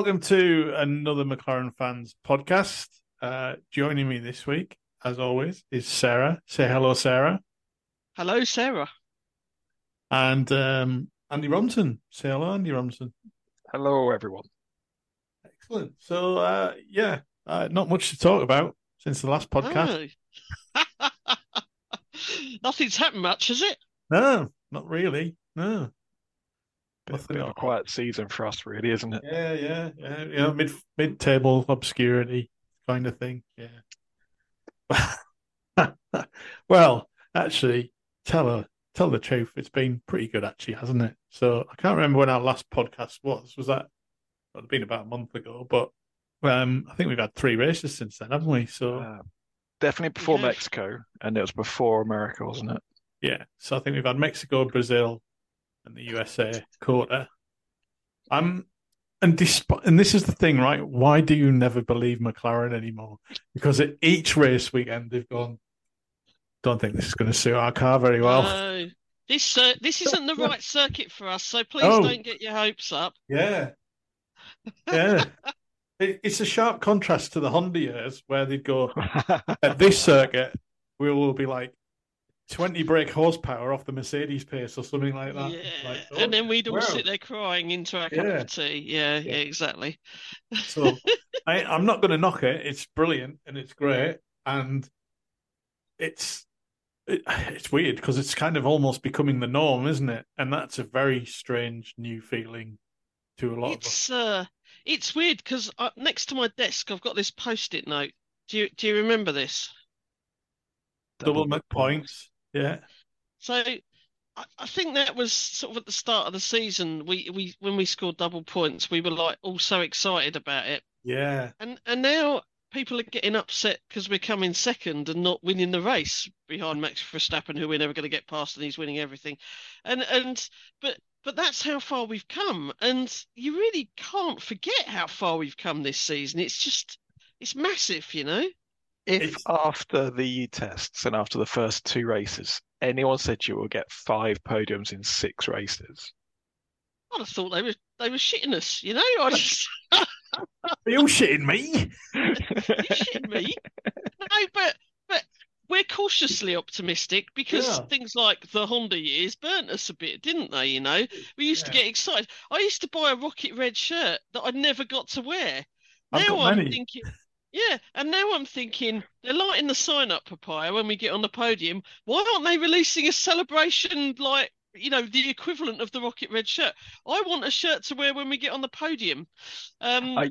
Hello, welcome to another McLaren fans podcast. Uh, joining me this week, as always, is Sarah. Say hello, Sarah. Hello, Sarah. And um, Andy Romson. Say hello, Andy Romson. Hello, everyone. Excellent. So, uh, yeah, uh, not much to talk about since the last podcast. Oh. Nothing's happened much, has it? No, not really. No. Bit, Nothing bit of a quiet season for us, really, isn't it? Yeah, yeah, yeah. You know, mid mid table obscurity kind of thing. Yeah. well, actually, tell her tell the truth. It's been pretty good, actually, hasn't it? So I can't remember when our last podcast was. Was that? Well, it's been about a month ago, but um, I think we've had three races since then, haven't we? So Uh, definitely before Yeah. Mexico, and it was before America, wasn't it? yeah. So I think we've had Mexico, Brazil, and the USA quarter. Um, and despite, and this is the thing, right? Why do you never believe McLaren anymore? Because at each race weekend they've gone. Don't think this is going to suit our car very well. No. This uh, this isn't the right circuit for us, so please Oh. don't get your hopes up. yeah, yeah. It, it's a sharp contrast to the Honda years where they'd go at this circuit, we will be like twenty brake horsepower off the Mercedes pace or something like that. yeah, Like, oh, and then we'd all wow. sit there crying into our cup Yeah. of tea. Yeah, yeah, exactly. So I, I'm not going to knock it. It's brilliant and it's great, and it's it, it's weird because it's kind of almost becoming the norm, isn't it? And that's a very strange new feeling to a lot of us. It's uh, it's weird because uh, next to my desk I've got this post-it note. Do you do you remember this? Double Mc points, yeah, So I, think that was sort of at the start of the season. We we when we scored double points, we were like all so excited about it. yeah, And and now people are getting upset because we're coming second and not winning the race behind Max Verstappen, who we're never going to get past, and he's winning everything. And and but but that's how far we've come, and you really can't forget how far we've come this season. It's just it's massive, you know. If It's- after the tests and after the first two races, anyone said you will get five podiums in six races, I'd have thought they were they were shitting us, you know. I just are you shitting me? you shitting me? No, but but we're cautiously optimistic because Yeah. things like the Honda years burnt us a bit, didn't they? You know, we used to get excited. I used to buy a rocket red shirt that I never got to wear. I've now got I'm many. thinking, yeah, and now I'm thinking they're lighting the sign up papaya when we get on the podium. Why aren't they releasing a celebration like? You know, the equivalent of the rocket red shirt. I want a shirt to wear when we get on the podium. Um, I-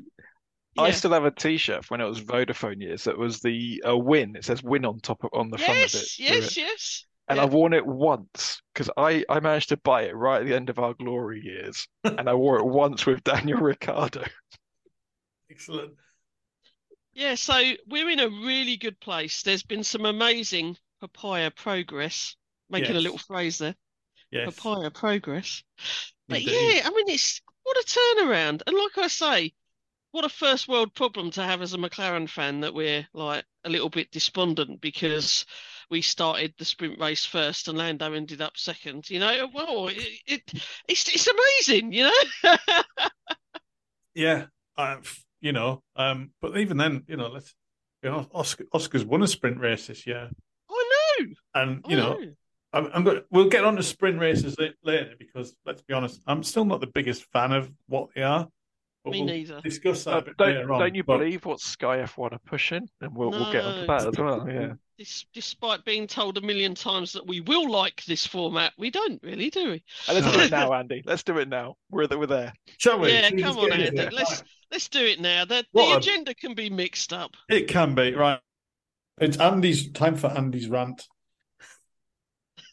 I still have a T-shirt when it was Vodafone years that was the uh, win. It says "win" on top of on the front of it. Yes, yes, it. yes. And Yeah. I've worn it once because I, I managed to buy it right at the end of our glory years, and I wore it once with Daniel Ricciardo. Excellent. Yeah, so we're in a really good place. There's been some amazing papaya progress. Making a little phrase there. Yes, Papaya progress. But indeed. yeah, I mean it's what a turnaround. And like I say, what a first world problem to have as a McLaren fan that we're like a little bit despondent because we started the sprint race first and Lando ended up second. You know, well, it, it it's it's amazing, you know. Yeah, I've, you know, um, but even then, you know, let's, you know, Oscar, Oscar's won a sprint race this year, I know. and I you know, know. I'm, I'm going. We'll get on to sprint races later because let's be honest, I'm still not the biggest fan of what they are. But Me we'll neither. discuss that Uh, a bit don't later on. don't you but- believe what Sky F1 are pushing? And we'll we'll get onto No. that as well. Yeah. Dis- despite being told a million times that we will like this format, we don't really, do we? And let's do it now, Andy. Let's do it now. We're there. We're there. Shall we? Yeah, Should come on, Andy. it? Let's let's do it now. The, What the a- agenda can be mixed up. It can be right. It's Andy's time for Andy's rant.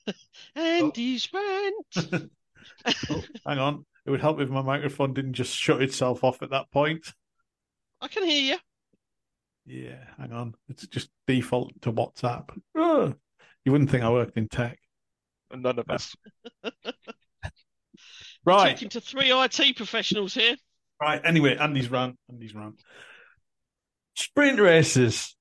Andy's rant. Oh, hang on, it would help if my microphone didn't just shut itself off at that point. I can hear you. Yeah, hang on, it's just default to WhatsApp. Oh, you wouldn't think I worked in tech, none of us. right? Talking to three IT professionals here. Right. Anyway, Andy's rant. Andy's rant. Sprint races.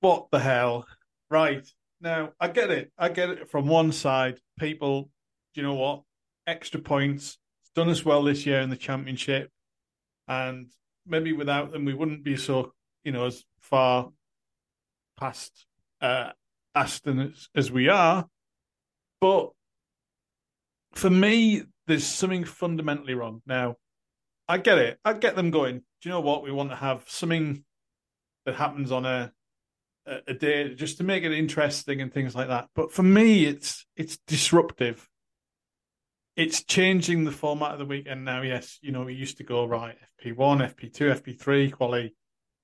What the hell? Right. Now, I get it. I get it from one side. People, do you know what? Extra points. Done us well this year in the championship. and maybe without them we wouldn't be so you know as far past uh, Aston as, as we are. But for me, there's something fundamentally wrong. Now, I get it. I get them going. Do you know what? We want to have something that happens on a a day just to make it interesting and things like that. But for me, it's it's disruptive. It's changing the format of the weekend now. Yes, you know we used to go right FP one, FP two, FP three, quality,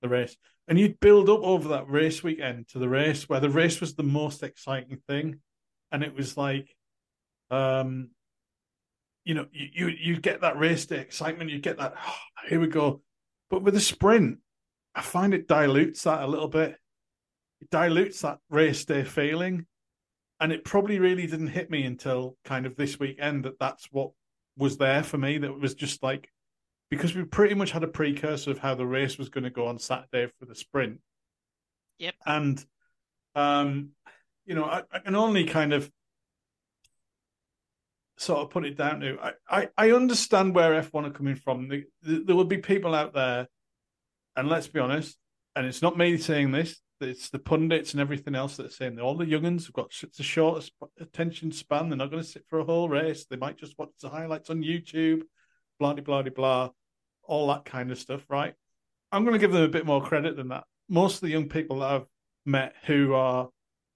the race, and you'd build up over that race weekend to the race where the race was the most exciting thing, and it was like, um, you know, you you you get that race day excitement, you get that oh, here we go, but with a sprint, I find it dilutes that a little bit. It dilutes that race day feeling, and it probably really didn't hit me until kind of this weekend that that's what was there for me. That was just like because we pretty much had a precursor of how the race was going to go on Saturday for the sprint. Yep. And, um, you know, I, I, can only kind of sort of put it down to I, I, I understand where F1 are coming from. The, the, there will be people out there, and let's be honest, and it's not me saying this, it's the pundits and everything else that are saying all the younguns have got such a short attention span. They're not going to sit for a whole race. They might just watch the highlights on YouTube blah blah blah blah, all that kind of stuff, right? I'm going to give them a bit more credit than that. Most of the young people that I've met who are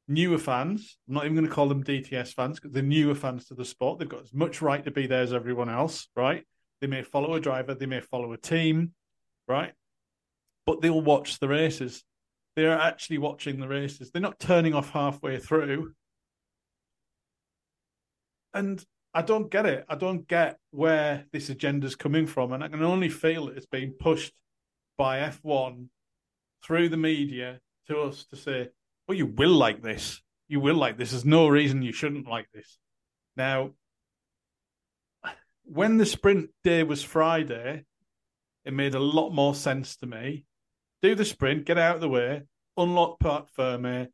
newer fans, I'm not even going to call them DTS fans because they're newer fans to the sport. They've got as much right to be there as everyone else, right? They may follow a driver, they may follow a team, right? But they'll watch the races. They're actually watching the races. They're not turning off halfway through. And I don't get it. I don't get where this agenda's coming from, and I can only feel it's being pushed by F1 through the media to us to say, "Well, you will like this. You will like this. There's no reason you shouldn't like this." Now, when the sprint day was Friday, it made a lot more sense to me. Do the sprint, get out of the way, unlock Parc Ferme,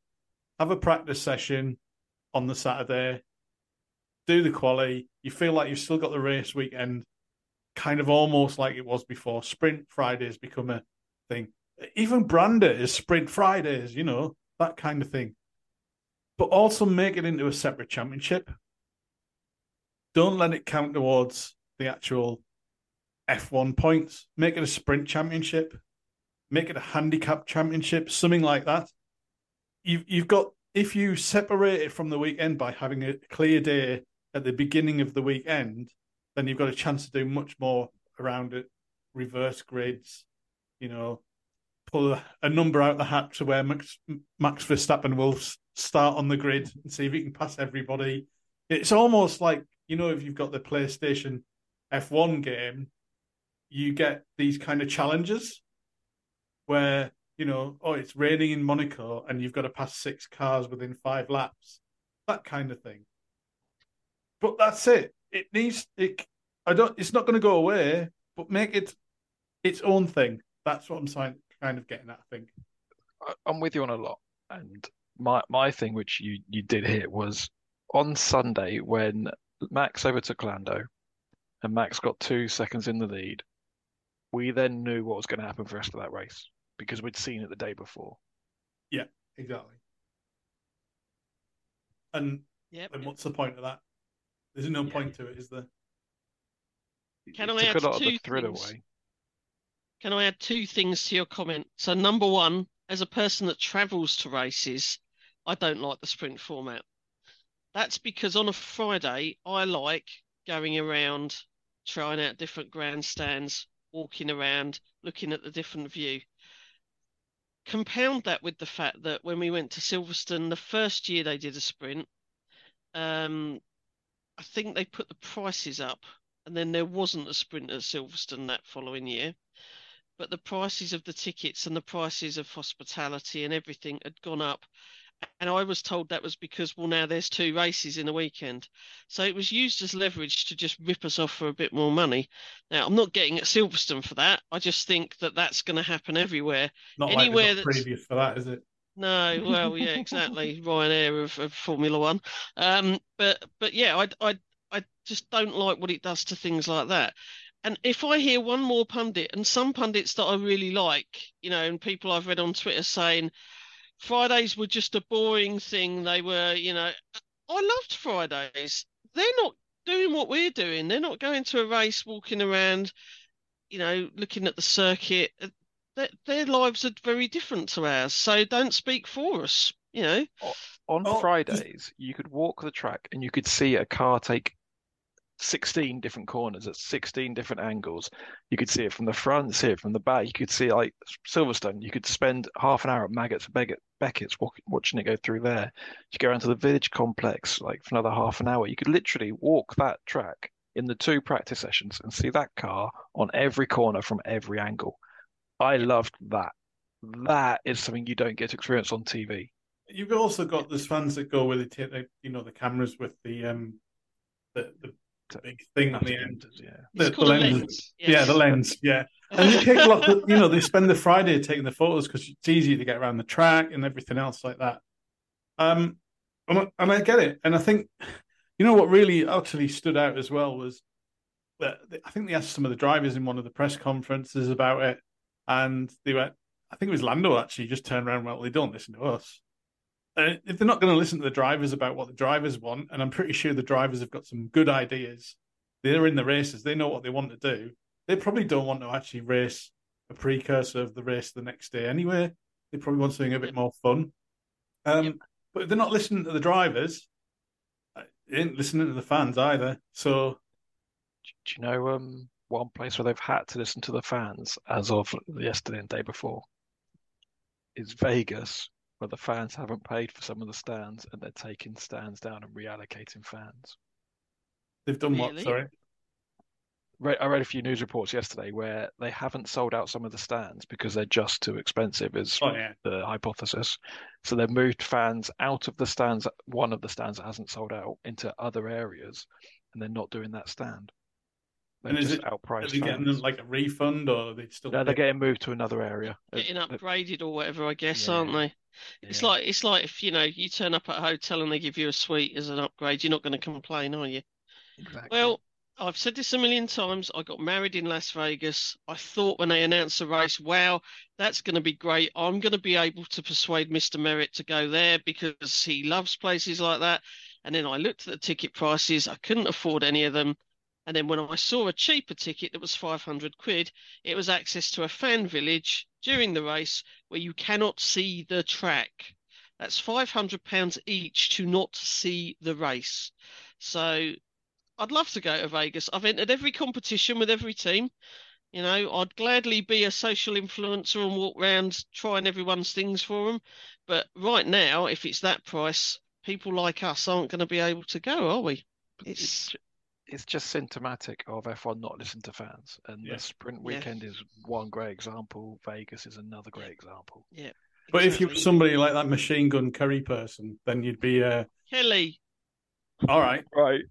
have a practice session on the Saturday, do the quali. You feel like you've still got the race weekend, kind of almost like it was before. Sprint Fridays become a thing. Even Brander is Sprint Fridays, you know, that kind of thing. But also make it into a separate championship. Don't let it count towards the actual F1 points. Make it a sprint championship. Make it a handicap championship, something like that. You've you've got if you separate it from the weekend by having a clear day at the beginning of the weekend, then you've got a chance to do much more around it. Reverse grids, you know, pull a number out the hat to where Max, Max Verstappen will start on the grid and see if he can pass everybody. It's almost like you know if you've got the PlayStation F1 game, you get these kind of challenges where you know, oh, it's raining in Monaco and you've got to pass six cars within five laps, that kind of thing. But that's it. It needs it. I don't. It's not going to go away, but make it its own thing. That's what I'm kind of getting at. I think. I'm with you on a lot, and my my thing, which you you did hit, was on Sunday when Max overtook Lando, and Max got two seconds in the lead. We then knew what was going to happen for the rest of that race because we'd seen it the day before. Yeah, exactly. And yep. and what's the point of that? There's no yeah. point to it, is there? Can I add two things? Away. Can I add two things to your comment? So, number one, as a person that travels to races, I don't like the sprint format. That's because on a Friday, I like going around, trying out different grandstands, walking around, looking at the different view. Compound that with the fact that when we went to Silverstone, the first year they did a sprint, um, I think they put the prices up, and then there wasn't a sprint at Silverstone that following year. But the prices of the tickets and the prices of hospitality and everything had gone up. And I was told that was because, well, now there's two races in a weekend. So it was used as leverage to just rip us off for a bit more money. Now, I'm not getting at Silverstone for that. I just think that that's going to happen everywhere. Not Anywhere like previous for that, is it? No, well, yeah, exactly. Ryanair of, of Formula One. Um, but but yeah, I, I I just don't like what it does to things like that. And if I hear one more pundit, and some pundits that I really like, you know, and people I've read on Twitter saying Fridays were just a boring thing. They were, you know, I loved Fridays. They're not doing what we're doing. They're not going to a race, walking around, you know, looking at the circuit. Uh, their, their lives are very different to ours. So don't speak for us, you know. On Oh, Fridays, you could walk the track and you could see a car take 16 different corners at 16 different angles. You could see it from the front, see it from the back. You could see like Silverstone. You could spend half an hour at Maggotts Beckett, Becketts watching it go through there. You go around to the village complex like for another half an hour. You could literally walk that track in the two practice sessions and see that car on every corner from every angle. I loved that. That is something you don't get to experience on TV. You've also got the fans that go where they take the you know the cameras with the um the, the big thing on the end. Yeah. The, the called lens. lens. Yeah, the lens. Yeah, and they take a lot. Of, you know, they spend the Friday taking the photos because it's easy to get around the track and everything else like that. Um, and I, and I get it, and I think you know what really utterly stood out as well was that I think they asked some of the drivers in one of the press conferences about it, and they went. I think it was Lando actually just turned around. and went, Well, they don't listen to us. And if they're not going to listen to the drivers about what the drivers want, and I'm pretty sure the drivers have got some good ideas. They're in the races. They know what they want to do. They probably don't want to actually race a precursor of the race the next day anyway. They probably want something a bit more fun. Um, Yep. But if they're not listening to the drivers, uh, they ain't listening to the fans either. So Do you know um one place where they've had to listen to the fans as of yesterday and day before? Is Vegas, where the fans haven't paid for some of the stands and they're taking stands down and reallocating fans. they've done what? Sorry. I read a few news reports yesterday where they haven't sold out some of the stands because they're just too expensive, is Oh yeah. the hypothesis. So they've moved fans out of the stands, one of the stands that hasn't sold out, into other areas, and they're not doing that stand. They're And is just it- Are they getting fans. like a refund or are they still? No, they're getting moved to another area. Getting upgraded or whatever, I guess, Yeah. aren't they? It's yeah, like it's like if you know you turn up at a hotel and they give you a suite as an upgrade, you're not going to complain, are you? exactly. Well, I've said this a million times. I got married in Las Vegas. I thought when they announced the race, wow, that's going to be great. I'm going to be able to persuade Mr. Merritt to go there because he loves places like that. And then I looked at the ticket prices. I couldn't afford any of them. And then when I saw a cheaper ticket that was 500 quid, it was access to a fan village during the race where you cannot see the track. That's 500 pounds each to not see the race. So I'd love to go to Vegas. I've entered every competition with every team. You know, I'd gladly be a social influencer and walk around trying everyone's things for them. But right now, if it's that price, people like us aren't going to be able to go, are we? it's It's just symptomatic of F1 not listening to fans. And Yeah. the sprint Yeah. weekend is one great example. Vegas is another great example. yeah. But if you were somebody like that Machine Gun Kelly person, then you'd be uh, Kelly, all right. Right.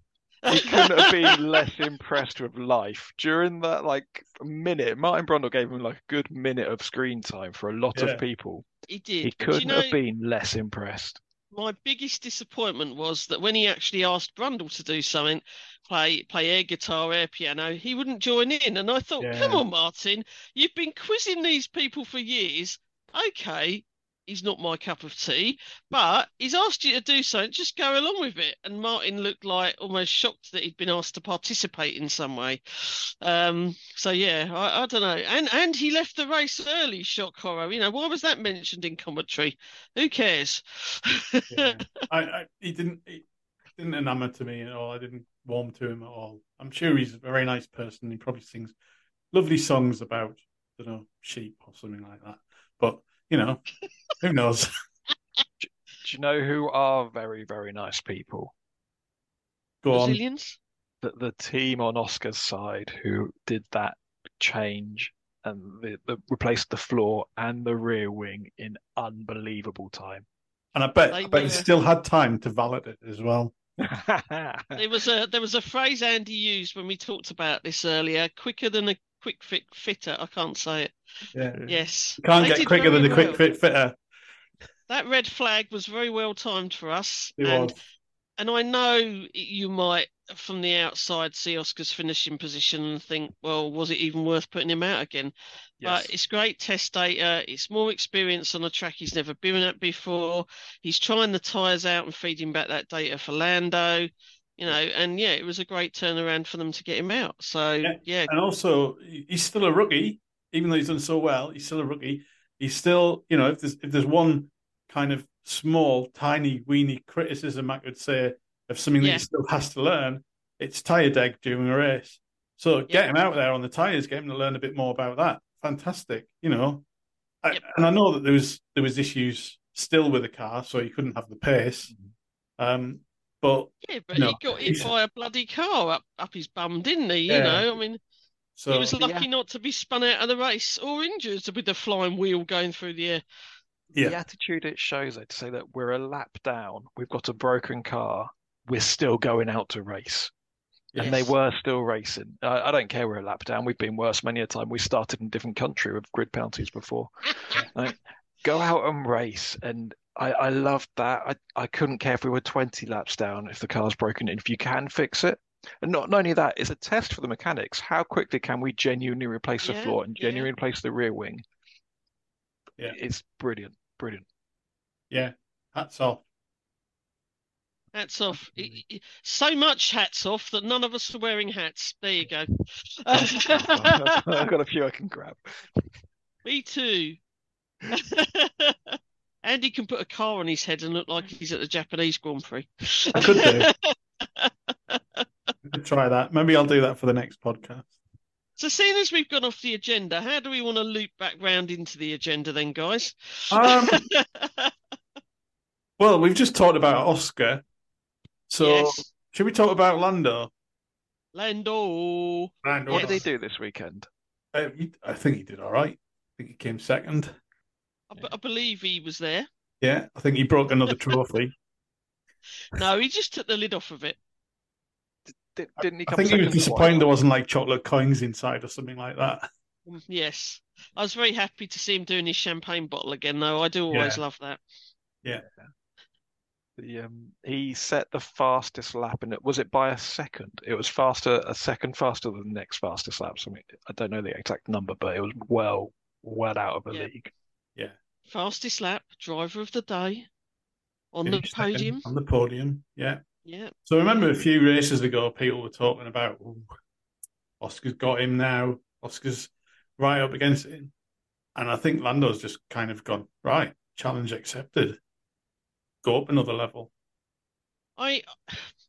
He couldn't have been less impressed with life during that like minute. Martin Brundle gave him like a good minute of screen time for a lot Yeah. of people. he did. He But do you couldn't know, have been less impressed. My biggest disappointment was that when he actually asked Brundle to do something, play play air guitar, air piano, he wouldn't join in. And I thought, come on, Martin, you've been quizzing these people for years. Okay, he's not my cup of tea, but he's asked you to do something. Just go along with it. And Martin looked like almost shocked that he'd been asked to participate in some way. Um, so yeah, I, I don't know. And and he left the race early. Shock horror. You know, why was that mentioned in commentary? Who cares? Yeah. I, I he didn't he didn't enamour to me at all. I didn't warm to him at all. I'm sure he's a very nice person. He probably sings lovely songs about I don't know sheep or something like that. But you know, who knows? Do you know who are very, very nice people? Go on. Brazilians? The the team on Oscar's side who did that change and the, the replaced the floor and the rear wing in unbelievable time. And I bet They I bet he were- still had time to validate it as well. There was a there was a phrase Andy used when we talked about this earlier. Quicker than a Kwik Fit fitter. I can't say it. Yeah. Yes, You can't They get quicker than very the Kwik Fit fitter. That red flag was very well timed for us, It and was. and I know you might from the outside see Oscar's finishing position and think, well, was it even worth putting him out again? Yes. But it's great test data. It's more experience on a track he's never been at before. He's trying the tyres out and feeding back that data for Lando. You know, and yeah, it was a great turnaround for them to get him out. So Yeah. yeah, And also, he's still a rookie, even though he's done so well. He's still a rookie. He's still, you know, if there's if there's one kind of small, tiny, weeny criticism I could say of something that Yeah. he still has to learn, it's tire deg during a race. So get Yeah. him out there on the tires, get him to learn a bit more about that. Fantastic, you know. I, Yep. And I know that there was there was issues still with the car, so he couldn't have the pace. Um, but yeah, but No, he got hit by a bloody car up up his bum, didn't he? You Yeah. know, I mean, so he was Yeah. lucky not to be spun out of the race or injured with the flying wheel going through the air. yeah, The attitude it shows, though, to say that we're a lap down, we've got a broken car, we're still going out to race. And they were still racing. I, I don't care we're a lap down. We've been worse many a time. We started in a different country with grid penalties before. Like, go out and race. And I, I loved that. I, I couldn't care if we were 20 laps down if the car's broken. If you can fix it. And not, not only that, it's a test for the mechanics. How quickly can we genuinely replace the Yeah, floor and yeah. genuinely replace the rear wing? Yeah. It's brilliant. Brilliant. yeah. Hats off. Hats off. I- I- So much hats off that none of us are wearing hats. There you go. I've got a few I can grab. Me too. Andy can put a car on his head and look like he's at the Japanese Grand Prix. I could do. I could try that. Maybe I'll do that for the next podcast. So, seeing as we've gone off the agenda, how do we want to loop back round into the agenda then, guys? Um, well, we've just talked about Oscar. So yes. should we talk about Lando? Lando. Lando. What did Yes. he do this weekend? Uh, I think he did all right. I think he came second. I, b- I believe he was there. Yeah, I think he broke another trophy. No, he just took the lid off of it. Did, didn't he I think he was disappointed there wasn't like chocolate coins inside or something like that. Yes. I was very happy to see him doing his champagne bottle again, though. I do always Yeah. love that. Yeah. The, um, he set the fastest lap, and it was it by a second. It was faster, a second faster than the next fastest lap. So I, mean, I don't know the exact number, but it was well, well out of the Yeah. league. Fastest lap, driver of the day, on the podium. On the podium, yeah. Yeah. So remember a few races ago, people were talking about Oscar's got him now. Oscar's right up against him. And I think Lando's just kind of gone, right, challenge accepted. Go up another level. I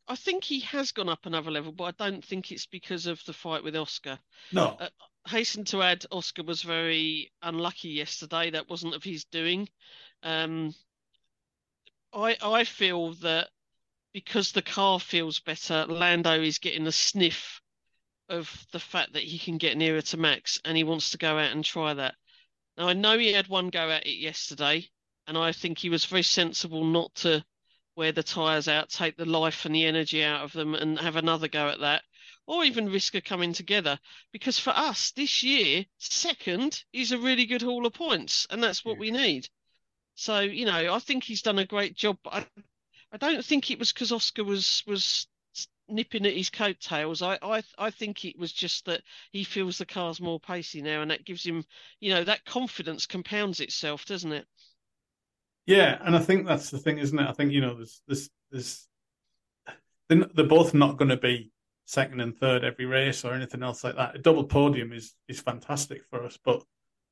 I think he has gone up another level, but I don't think it's because of the fight with Oscar. No, Uh, Hasten to add, Oscar was very unlucky yesterday. That wasn't of his doing. Um, I I feel that because the car feels better, Lando is getting a sniff of the fact that he can get nearer to Max, and he wants to go out and try that. Now I know he had one go at it yesterday, and I think he was very sensible not to wear the tyres out, take the life and the energy out of them, and have another go at that, or even risk a coming together. Because for us this year, second is a really good haul of points, and that's what we need. So you know, I think he's done a great job. I, I don't think it was because Oscar was was nipping at his coattails. I, I I think it was just that he feels the car's more pacey now, and that gives him, you know, that confidence compounds itself, doesn't it? Yeah, and I think that's the thing, isn't it? I think you know, there's, there's, there's, they're, both not going to be second and third every race or anything else like that. A double podium is is fantastic for us, but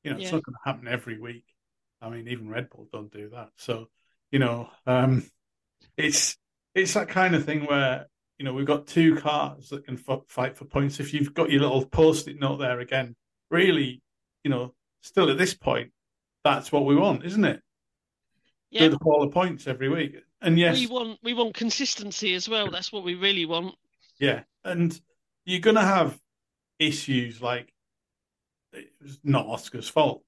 you know, it's Yeah. not going to happen every week. I mean, even Red Bull don't do that. So, you know, um, it's it's that kind of thing where you know we've got two cars that can f- fight for points. If you've got your little post-it note there again, really, you know, still at this point, that's what we want, isn't it? Yeah, good haul of points every week. And yes, we want we want consistency as well. That's what we really want. yeah, and you're going to have issues like it's not Oscar's fault,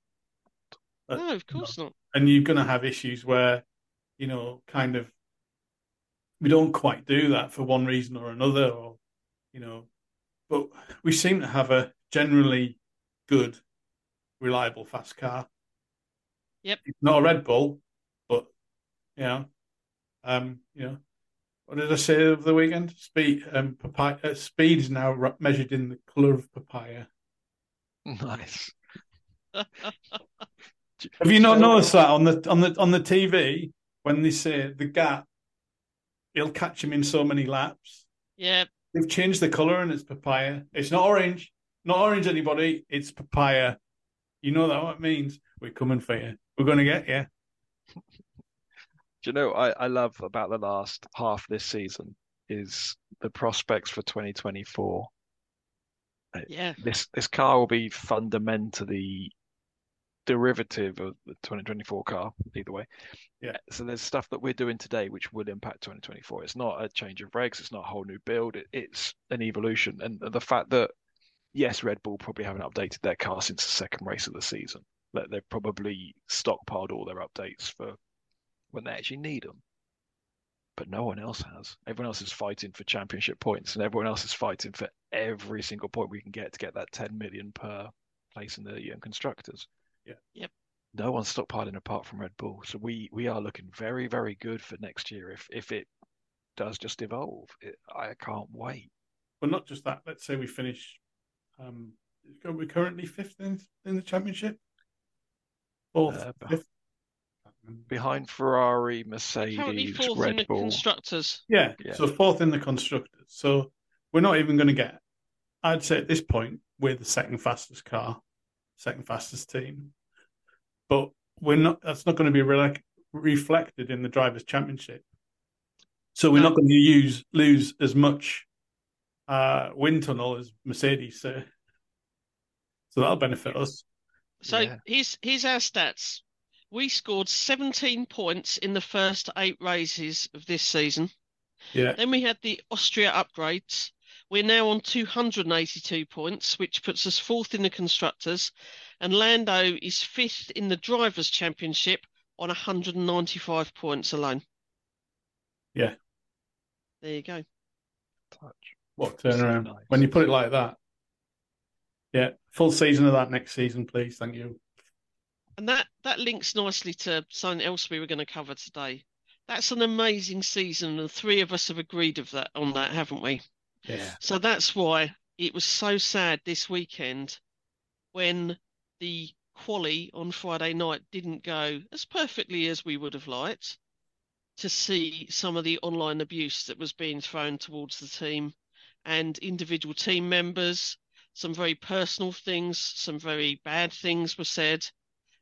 But, No, of course not. and you're going to have issues where you know, kind of, we don't quite do that for one reason or another, or you know, but we seem to have a generally good, reliable, fast car. Yep. It's not a Red Bull, you know, um, you know, what did I say of the weekend? Speed, um, papaya, uh, speed is now measured in the color of papaya. Nice. Have you not noticed that on the on the on the TV when they say the gap, he'll catch him in so many laps. Yeah, They've changed the color and it's papaya. It's not orange, not orange. Anybody? It's papaya. You know that what it means? We're coming for you. We're going to get you. Do you know I, I love about the last half this season is the prospects for 2024. Uh, yeah. This this car will be fundamentally derivative of the 2024 car, either way. Yeah. Uh, so there's stuff that we're doing today which will impact 2024. It's not a change of regs, it's not a whole new build, it, it's an evolution. And the fact that yes, Red Bull probably haven't updated their car since the second race of the season. That they've probably stockpiled all their updates for when they actually need them. But no one else has. Everyone else is fighting for championship points, and everyone else is fighting for every single point we can get to get that 10 million per place in the young constructors. Yeah. Yep. No one's stockpiling apart from Red Bull, so we we are looking very very good for next year if if it does just evolve. It, I can't wait. But not just that. Let's say we finish. Um, we're currently fifth in, in the championship. Fourth, Uh, fifth. Behind Ferrari, Currently Mercedes, fourth in Red the constructors. Yeah, Yeah. so fourth in the constructors. So we're not even going to get. I'd say at this point we're the second fastest car, second fastest team, but we're not. That's not going to be re- reflected in the drivers' championship. So we're No. not going to use lose as much uh, wind tunnel as Mercedes. So, so that'll benefit us. So Yeah. here's here's our stats. We scored 17 points in the first eight races of this season. Yeah, Then we had the Austria upgrades. We're now on 282 points, which puts us fourth in the constructors, and Lando is fifth in the drivers' championship on 195 points alone. Yeah. There you go. Touch. what So turnaround nice. when you put it like that. Yeah, full season of that next season, please. Thank you. And that that links nicely to something else we were going to cover today. That's an amazing season, and three of us have agreed of that on that, haven't we? Yeah. So that's why it was so sad this weekend when the quali on Friday night didn't go as perfectly as we would have liked to see some of the online abuse that was being thrown towards the team and individual team members. Some very personal things, some very bad things were said.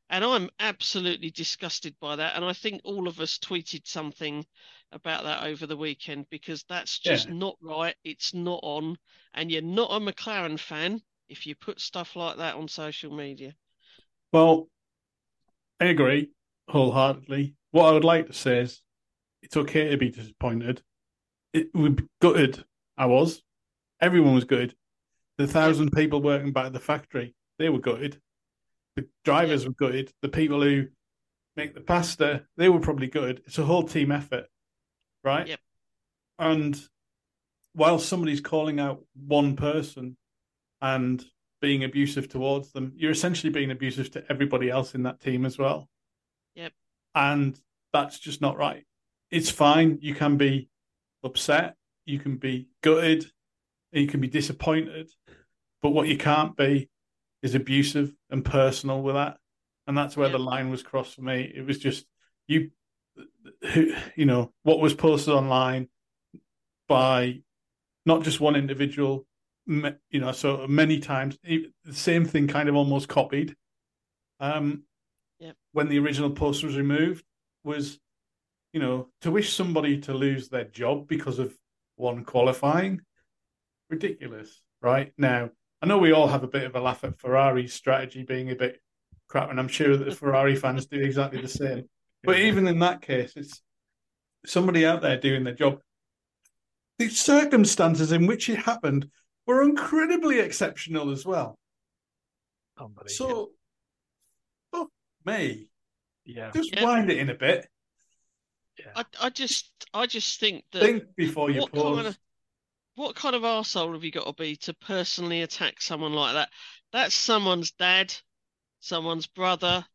And I'm absolutely disgusted by that. And I think all of us tweeted something about that over the weekend because that's just Yeah. not right. It's not on. And you're not a McLaren fan if you put stuff like that on social media. Well, I agree wholeheartedly. What I would like to say is it's okay to be disappointed. It we gutted. I was. Everyone was good. The thousand people working back at the factory, they were gutted. The drivers were good. The people who make the pasta, they were probably good. It's a whole team effort, right? Yep. And while somebody's calling out one person and being abusive towards them, you're essentially being abusive to everybody else in that team as well. Yep. And that's just not right. It's fine. You can be upset, you can be gutted, you can be disappointed, but what you can't be is abusive and personal with that. And that's where Yep. the line was crossed for me. It was just you, who, you know, what was posted online by not just one individual, you know, so many times the same thing kind of almost copied. Um, Yep. when the original post was removed, was you know to wish somebody to lose their job because of one qualifying, ridiculous, right? Now I know we all have a bit of a laugh at Ferrari's strategy being a bit crap, and I'm sure that the Ferrari fans do exactly the same. But even in that case, it's somebody out there doing their job. The circumstances in which it happened were incredibly exceptional as well. Unbelievable. So, fuck me, yeah, just Yeah. wind it in a bit. I, I just I just think that Think before you pause. kind of what kind of arsehole have you got to be to personally attack someone like that? That's someone's dad, someone's brother,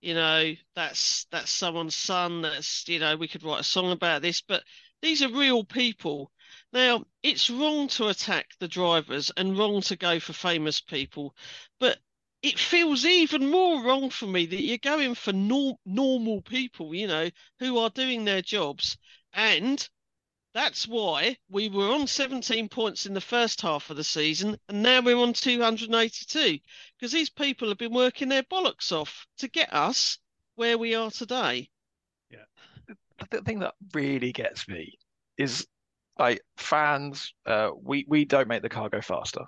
you know, that's that's someone's son. That's you know, we could write a song about this, but these are real people. Now, it's wrong to attack the drivers and wrong to go for famous people, but it feels even more wrong for me that you're going for nor- normal people, you know, who are doing their jobs. And that's why we were on 17 points in the first half of the season, and now we're on 282 because these people have been working their bollocks off to get us where we are today. Yeah. the thing that really gets me is like fans. Uh, we we don't make the car go faster.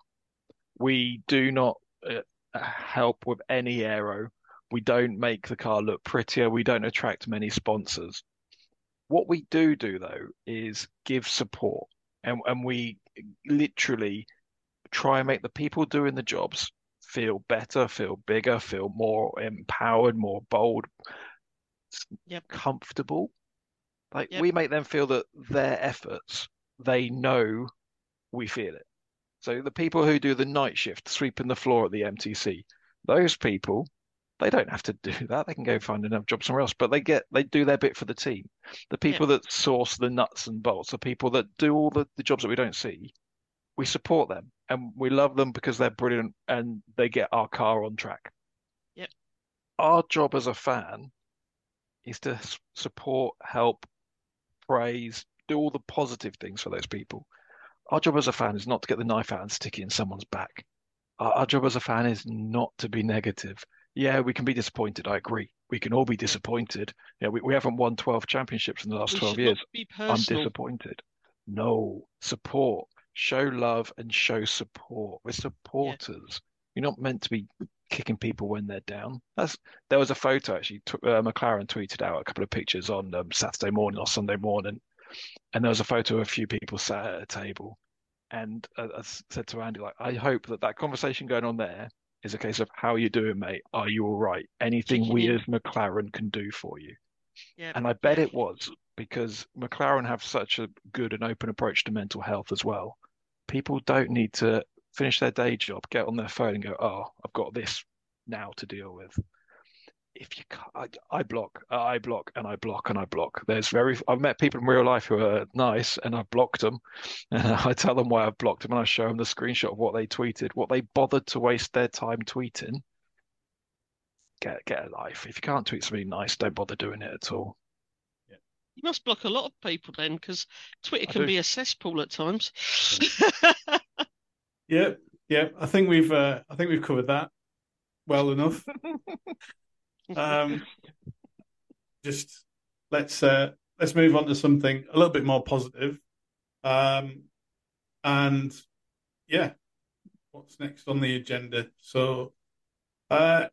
We do not uh, help with any aero. We don't make the car look prettier. We don't attract many sponsors. What we do do though is give support, and and we literally try and make the people doing the jobs feel better, feel bigger, feel more empowered, more bold, Yep. comfortable. Like Yep. we make them feel that their efforts, they know we feel it. So the people who do the night shift, sweeping the floor at the MTC, those people, they don't have to do that. They can go find another job somewhere else, but they get they do their bit for the team. The people that source the nuts and bolts, the people that do all the, the jobs that we don't see, we support them and we love them because they're brilliant and they get our car on track. Yep. Our job as a fan is to support, help, praise, do all the positive things for those people. Our job as a fan is not to get the knife out and stick it in someone's back. Our, our job as a fan is not to be negative. Yeah, we can be disappointed. I agree. We can all be disappointed. Yeah, we, we haven't won 12 championships in the last We 12 years. I'm disappointed. No, support, show love and show support. We're supporters. You're not meant to be kicking people when they're down. That's there was a photo actually. T- uh, McLaren tweeted out a couple of pictures on um, Saturday morning or Sunday morning, and there was a photo of a few people sat at a table. And uh, I said to Andy, like, I hope that that conversation going on there is a case of how you doing, mate? Are you all right? Anything we as McLaren can do for you? Yeah. And I bet it was because McLaren have such a good and open approach to mental health as well. People don't need to finish their day job, get on their phone and go, oh, I've got this now to deal with. If you can't, I, I block, I block, and I block, and I block. There's very, I've met people in real life who are nice, and I've blocked them. And I tell them why I've blocked them, and I show them the screenshot of what they tweeted, what they bothered to waste their time tweeting. Get get a life. If you can't tweet something nice, don't bother doing it at all. You must block a lot of people then, because Twitter can be a cesspool at times. Yeah, yeah. I think we've uh, I think we've covered that well enough. Um, just let's uh, let's move on to something a little bit more positive. Um, and yeah, what's next on the agenda? So, uh,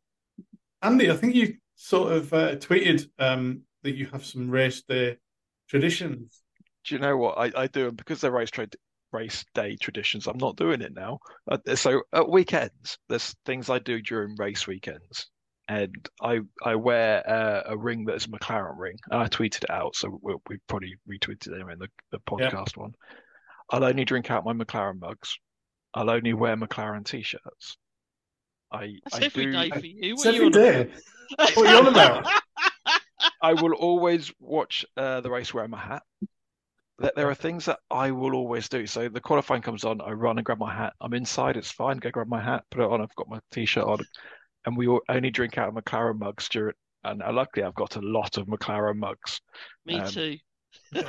Andy, I think you sort of uh, tweeted um, that you have some race day traditions. Do you know what I, I do? And because they're race trade race day traditions, I'm not doing it now. Uh, so at weekends, there's things I do during race weekends, and I I wear uh, a ring that is a McLaren ring, and I tweeted it out. So we'll, we probably retweeted it in the, the Yeah. podcast one. I'll only drink out my McLaren mugs. I'll only wear McLaren t-shirts. I That's I every do. day for you. It's What are you every day. What are you on about? I will always watch uh, the race wearing my hat. There, there are things that I will always do. So the qualifying comes on, I run and grab my hat. I'm inside, it's fine. Go grab my hat, put it on. I've got my t-shirt on, and we will only drink out of McLaren mugs during. And uh, luckily, I've got a lot of McLaren mugs. Me Um, too.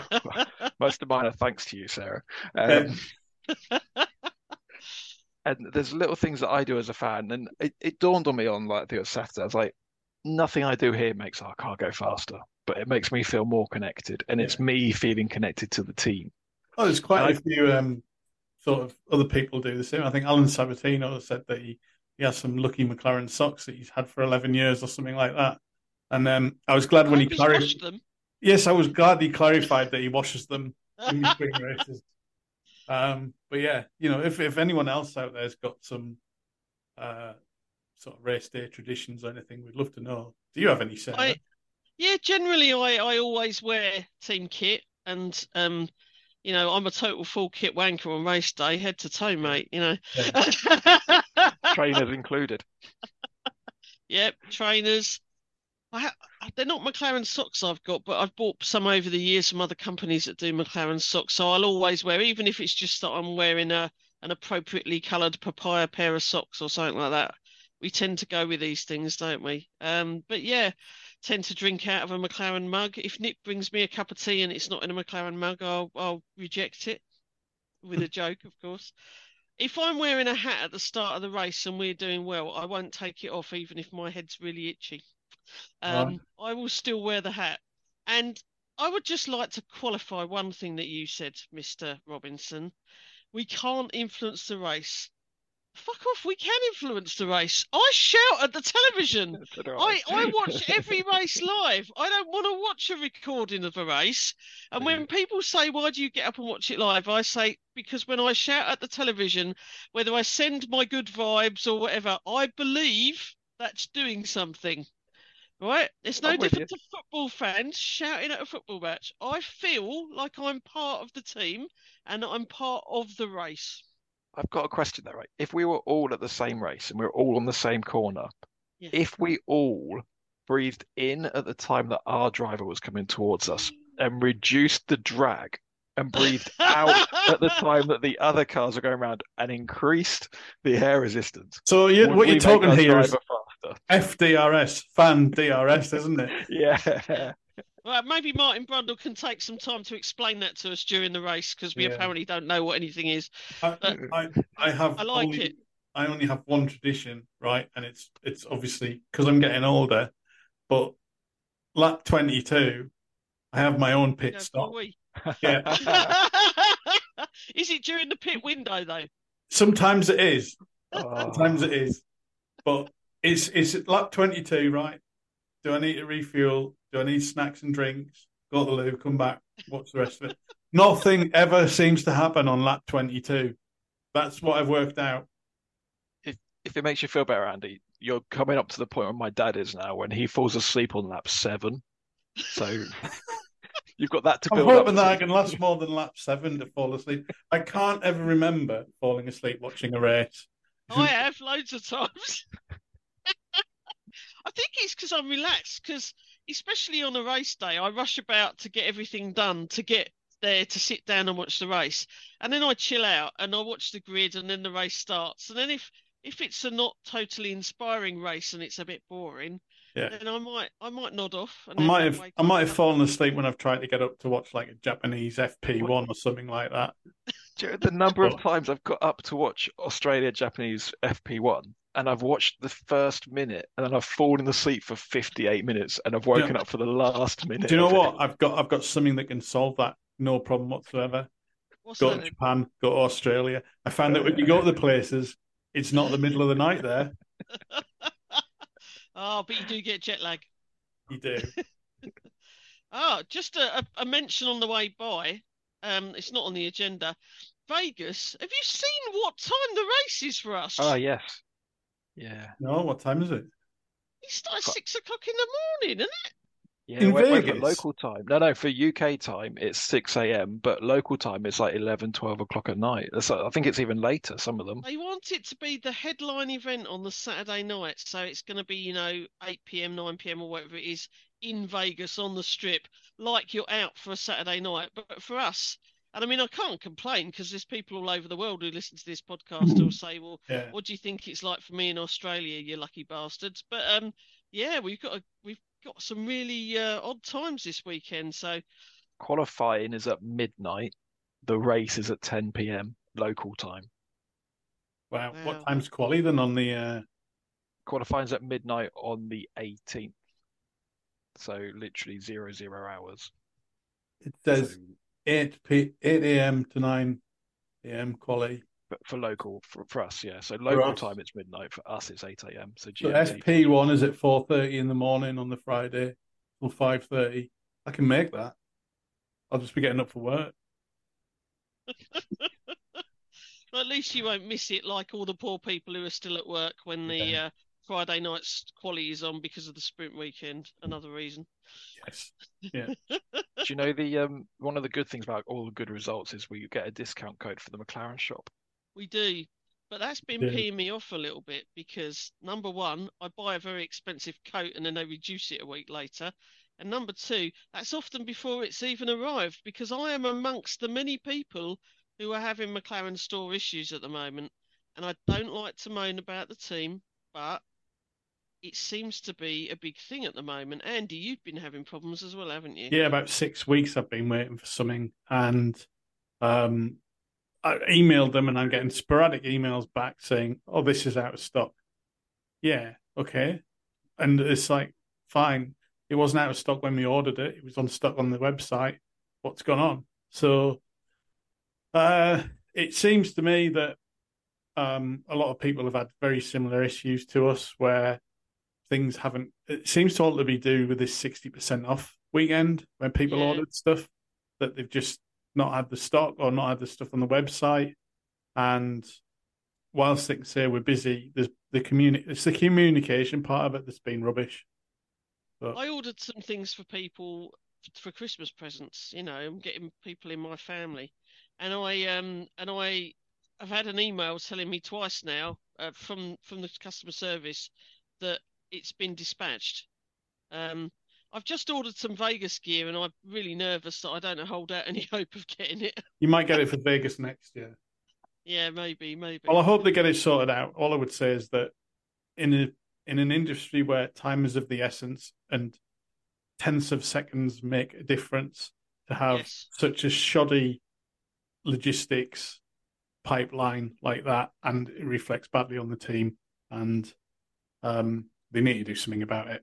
Most of mine are thanks to you, Sarah. Um, and there's little things that I do as a fan, and it, it dawned on me on like the Saturday. I was like, nothing I do here makes our car go faster, but it makes me feel more connected, and it's me feeling connected to the team. Oh, there's quite I- a few um, sort of other people do the same. I think Alan Sabatino said that he, he has some lucky McLaren socks that he's had for 11 years or something like that. And um, I was glad when he clarified. them. Yes, I was glad he clarified that he washes them in between races. Um, but yeah, you know, if if anyone else out there's got some uh, sort of race day traditions or anything, we'd love to know. Do you have any, Sarah? I, yeah, generally I, I always wear team kit and um you know, I'm a total full kit wanker on race day, head to toe, mate, you know. Trainers included. Yep, trainers. I they're not McLaren socks I've got, but I've bought some over the years from other companies that do McLaren socks. So I'll always wear, even if it's just that I'm wearing a an appropriately coloured papaya pair of socks or something like that. We tend to go with these things, don't we? Um, but yeah, tend to drink out of a McLaren mug. If Nick brings me a cup of tea and it's not in a McLaren mug, I'll I'll reject it with a joke, of course. If I'm wearing a hat at the start of the race and we're doing well, I won't take it off even if my head's really itchy. Um, Right. I will still wear the hat. And I would just like to qualify one thing that you said, Mr. Robinson. We can't influence the race. Fuck off, we can influence the race. I shout at the television. I, I watch every race live. I don't want to watch a recording of a race. And when mm. people say, Why do you get up and watch it live? I say, Because when I shout at the television, whether I send my good vibes or whatever, I believe that's doing something. Right? It's no I'm different to football fans shouting at a football match. I feel like I'm part of the team and I'm part of the race. I've got a question there, right? If we were all at the same race and we were all on the same corner, Yeah. if we all breathed in at the time that our driver was coming towards us and reduced the drag and breathed out at the time that the other cars are going around and increased the air resistance, So you, what we you're talking our here is driver faster? FDRS, fan DRS, isn't it? Yeah. Well, maybe Martin Brundle can take some time to explain that to us during the race because we Yeah. apparently don't know what anything is. I, I, I have I like only, it. I only have one tradition, right? And it's it's obviously because I'm getting older, but lap 22, I have my own pit Go for a stop. Yeah. is it during the pit window though? Sometimes it is, Oh. sometimes it is, but it's it's lap 22, right? Do I need to refuel? Do I need snacks and drinks? Go to the loo, come back, watch the rest of it. Nothing ever seems to happen on lap 22. That's what I've worked out. If if it makes you feel better, Andy, you're coming up to the point where my dad is now when he falls asleep on lap seven. So you've got that to build I'm build up hoping that to. I can last more than lap seven to fall asleep. I can't ever remember falling asleep watching a race. Oh, I have loads of times. I think it's because I'm relaxed. Because especially on a race day, I rush about to get everything done to get there to sit down and watch the race, and then I chill out and I watch the grid, and then the race starts. And then if if it's a not totally inspiring race and it's a bit boring, Yeah. then I might I might nod off. And I might have I might have fallen asleep when I've tried to get up to watch like a Japanese FP1 or something like that. Do you know the number of times I've got up to watch Australia Japanese FP1 and I've watched the first minute and then I've fallen asleep for 58 minutes and I've woken Yeah. up for the last minute. Do you know of it. what? I've got I've got something that can solve that. No problem whatsoever. What's Go that to? Japan, go to Australia. I found that when you go uh, to the places, it's not the middle of the night there. Oh, but you do get jet lag. You do. Oh, just a, a, a mention on the way by. Um, it's not on the agenda. Vegas. Have you seen what time the race is for us? Oh, yes. Yeah. No, what time is it? It starts six o'clock in the morning, isn't it? Yeah, In wait, wait for Vegas? local time. No, no, for UK time, it's 6 a.m., but local time it's like 11, 12 o'clock at night. So I think it's even later, some of them. They want it to be the headline event on the Saturday night, so it's going to be, you know, 8 p.m., 9 p.m., or whatever it is in Vegas on the strip, like you're out for a Saturday night. But for us, and I mean, I can't complain because there's people all over the world who listen to this podcast who'll say, well, Yeah. what do you think it's like for me in Australia, you lucky bastards? But um, yeah, we've got a, we've got some really uh, odd times this weekend. So Qualifying is at midnight. The race is at 10 p.m. local time. Wow. Wow. What time's quali then on the uh Qualifying's at midnight on the 18th. So literally zero zero hours. it says So, eight p eight AM to nine AM quali. but for local, for, for us, yeah. So local time it's midnight. For us, it's 8 a.m. So So GMT. FP one is at four thirty in the morning on the Friday till five thirty. I can make that. I'll just be getting up for work. Well, at least you won't miss it like all the poor people who are still at work when the Yeah. uh, Friday night's quality is on because of the sprint weekend. Another reason. Yes. Do you know the um one of the good things about all the good results is we get a discount code for the McLaren shop. We do. But that's been Yeah. peeing me off a little bit because number one, I buy a very expensive coat and then they reduce it a week later. And number two, that's often before it's even arrived because I am amongst the many people who are having McLaren store issues at the moment. And I don't like to moan about the team, but it seems to be a big thing at the moment. Andy, you've been having problems as well, haven't you? Yeah, about six weeks I've been waiting for something, and um, I emailed them, and I'm getting sporadic emails back saying, "Oh, this is out of stock." Yeah, okay, and it's like, fine, it wasn't out of stock when we ordered it; it was on stock on the website. What's gone on? So, uh, it seems to me that um, a lot of people have had very similar issues to us, where things haven't. It seems to all to be due with this sixty percent off weekend when people Yeah. ordered stuff that they've just not had the stock or not had the stuff on the website. And whilst they can say we're busy, there's the communi- It's the communication part of it that's been rubbish. I ordered some things for people for Christmas presents. You know, I'm getting people in my family, and I um and I have had an email telling me twice now uh, from from the customer service that it's been dispatched. Um, I've just ordered some Vegas gear, and I'm really nervous that I don't hold out any hope of getting it. You might get it for Vegas next year. yeah, maybe, maybe. Well, I hope they get it sorted out. All I would say is that in a in an industry where time is of the essence and tenths of seconds make a difference, to have Yes. such a shoddy logistics pipeline like that, and it reflects badly on the team, and um, they need to do something about it.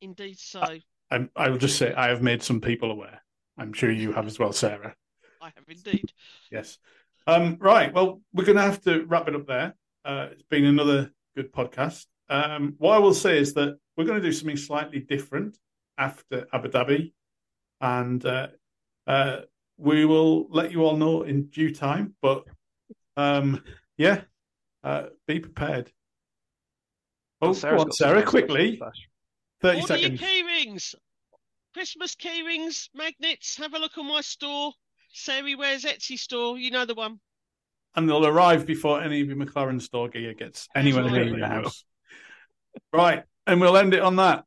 Indeed, so I, I will just say I have made some people aware. I'm sure you have as well, Sarah. I have indeed. Yes. Um, right. Well, we're going to have to wrap it up there. Uh, it's been another good podcast. Um, what I will say is that we're going to do something slightly different after Abu Dhabi, and uh, uh, we will let you all know in due time. But um, yeah, uh, be prepared. Oh, Sarah's on, got Sarah, quickly. special stash. 30 Order your seconds. key rings. Christmas key rings, magnets. Have a look on my store. Sarah wears Etsy store. You know the one. and they'll arrive before any of your McLaren store gear gets anywhere near Absolutely your house. right, and we'll end it on that.